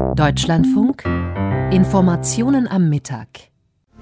Deutschlandfunk Informationen am Mittag.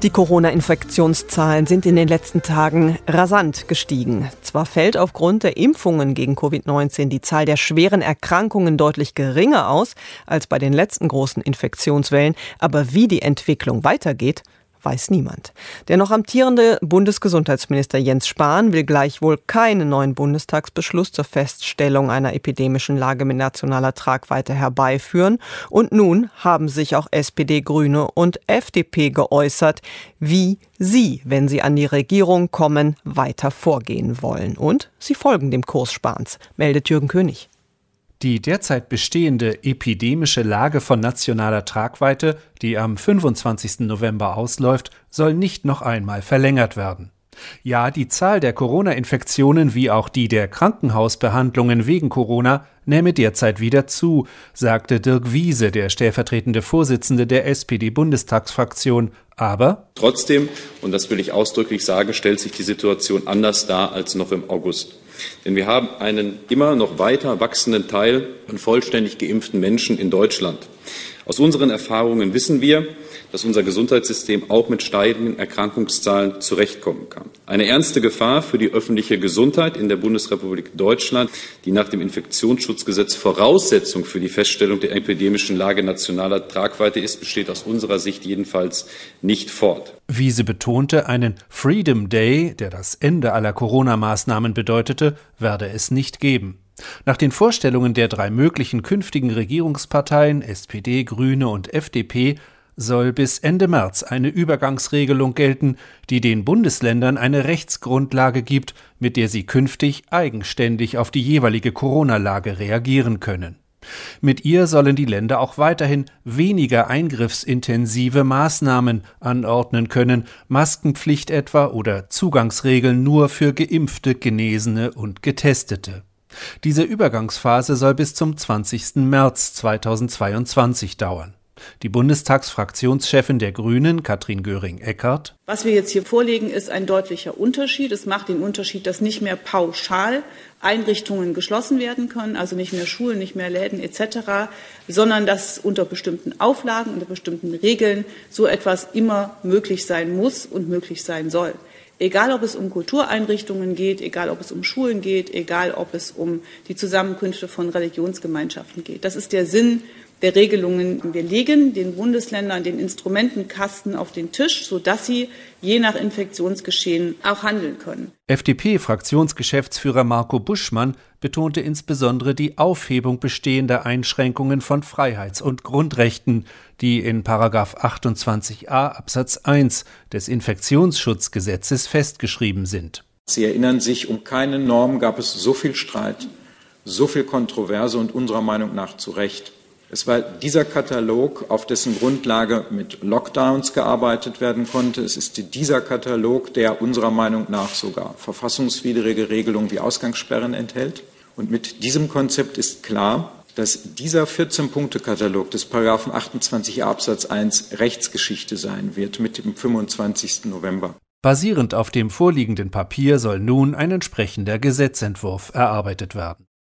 Die Corona-Infektionszahlen sind in den letzten Tagen rasant gestiegen. Zwar fällt aufgrund der Impfungen gegen Covid-19 die Zahl der schweren Erkrankungen deutlich geringer aus als bei den letzten großen Infektionswellen, aber wie die Entwicklung weitergeht, weiß niemand. Der noch amtierende Bundesgesundheitsminister Jens Spahn will gleichwohl keinen neuen Bundestagsbeschluss zur Feststellung einer epidemischen Lage mit nationaler Tragweite herbeiführen. Und nun haben sich auch SPD, Grüne und FDP geäußert, wie sie, wenn sie an die Regierung kommen, weiter vorgehen wollen. Und sie folgen dem Kurs Spahns, meldet Jürgen König. Die derzeit bestehende epidemische Lage von nationaler Tragweite, die am 25. November ausläuft, soll nicht noch einmal verlängert werden. Ja, die Zahl der Corona-Infektionen wie auch die der Krankenhausbehandlungen wegen Corona nähme derzeit wieder zu, sagte Dirk Wiese, der stellvertretende Vorsitzende der SPD-Bundestagsfraktion. Aber trotzdem, und das will ich ausdrücklich sagen, stellt sich die Situation anders dar als noch im August. Denn wir haben einen immer noch weiter wachsenden Teil von vollständig geimpften Menschen in Deutschland. Aus unseren Erfahrungen wissen wir, dass unser Gesundheitssystem auch mit steigenden Erkrankungszahlen zurechtkommen kann. Eine ernste Gefahr für die öffentliche Gesundheit in der Bundesrepublik Deutschland, die nach dem Infektionsschutzgesetz Voraussetzung für die Feststellung der epidemischen Lage nationaler Tragweite ist, besteht aus unserer Sicht jedenfalls nicht fort. Wie sie betonte, einen Freedom Day, der das Ende aller Corona-Maßnahmen bedeutete, werde es nicht geben. Nach den Vorstellungen der drei möglichen künftigen Regierungsparteien SPD, Grüne und FDP soll bis Ende März eine Übergangsregelung gelten, die den Bundesländern eine Rechtsgrundlage gibt, mit der sie künftig eigenständig auf die jeweilige Corona-Lage reagieren können. Mit ihr sollen die Länder auch weiterhin weniger eingriffsintensive Maßnahmen anordnen können, Maskenpflicht etwa oder Zugangsregeln nur für geimpfte, Genesene und Getestete. Diese Übergangsphase soll bis zum 20. März 2022 dauern. Die Bundestagsfraktionschefin der Grünen, Katrin Göring-Eckardt. Was wir jetzt hier vorlegen, ist ein deutlicher Unterschied. Es macht den Unterschied, dass nicht mehr pauschal Einrichtungen geschlossen werden können, also nicht mehr Schulen, nicht mehr Läden etc., sondern dass unter bestimmten Auflagen, unter bestimmten Regeln so etwas immer möglich sein muss und möglich sein soll. Egal, ob es um Kultureinrichtungen geht, egal, ob es um Schulen geht, egal, ob es um die Zusammenkünfte von Religionsgemeinschaften geht. Das ist der Sinn der Regelungen. Wir legen den Bundesländern den Instrumentenkasten auf den Tisch, sodass sie je nach Infektionsgeschehen auch handeln können. FDP-Fraktionsgeschäftsführer Marco Buschmann betonte insbesondere die Aufhebung bestehender Einschränkungen von Freiheits- und Grundrechten, die in 28a Absatz 1 des Infektionsschutzgesetzes festgeschrieben sind. Sie erinnern sich, um keine Norm gab es so viel Streit, so viel Kontroverse und unserer Meinung nach zu Recht. Es war dieser Katalog, auf dessen Grundlage mit Lockdowns gearbeitet werden konnte. Es ist dieser Katalog, der unserer Meinung nach sogar verfassungswidrige Regelungen wie Ausgangssperren enthält. Und mit diesem Konzept ist klar, dass dieser 14-Punkte-Katalog des Paragraphen 28 Absatz 1 Rechtsgeschichte sein wird mit dem 25. November. Basierend auf dem vorliegenden Papier soll nun ein entsprechender Gesetzentwurf erarbeitet werden.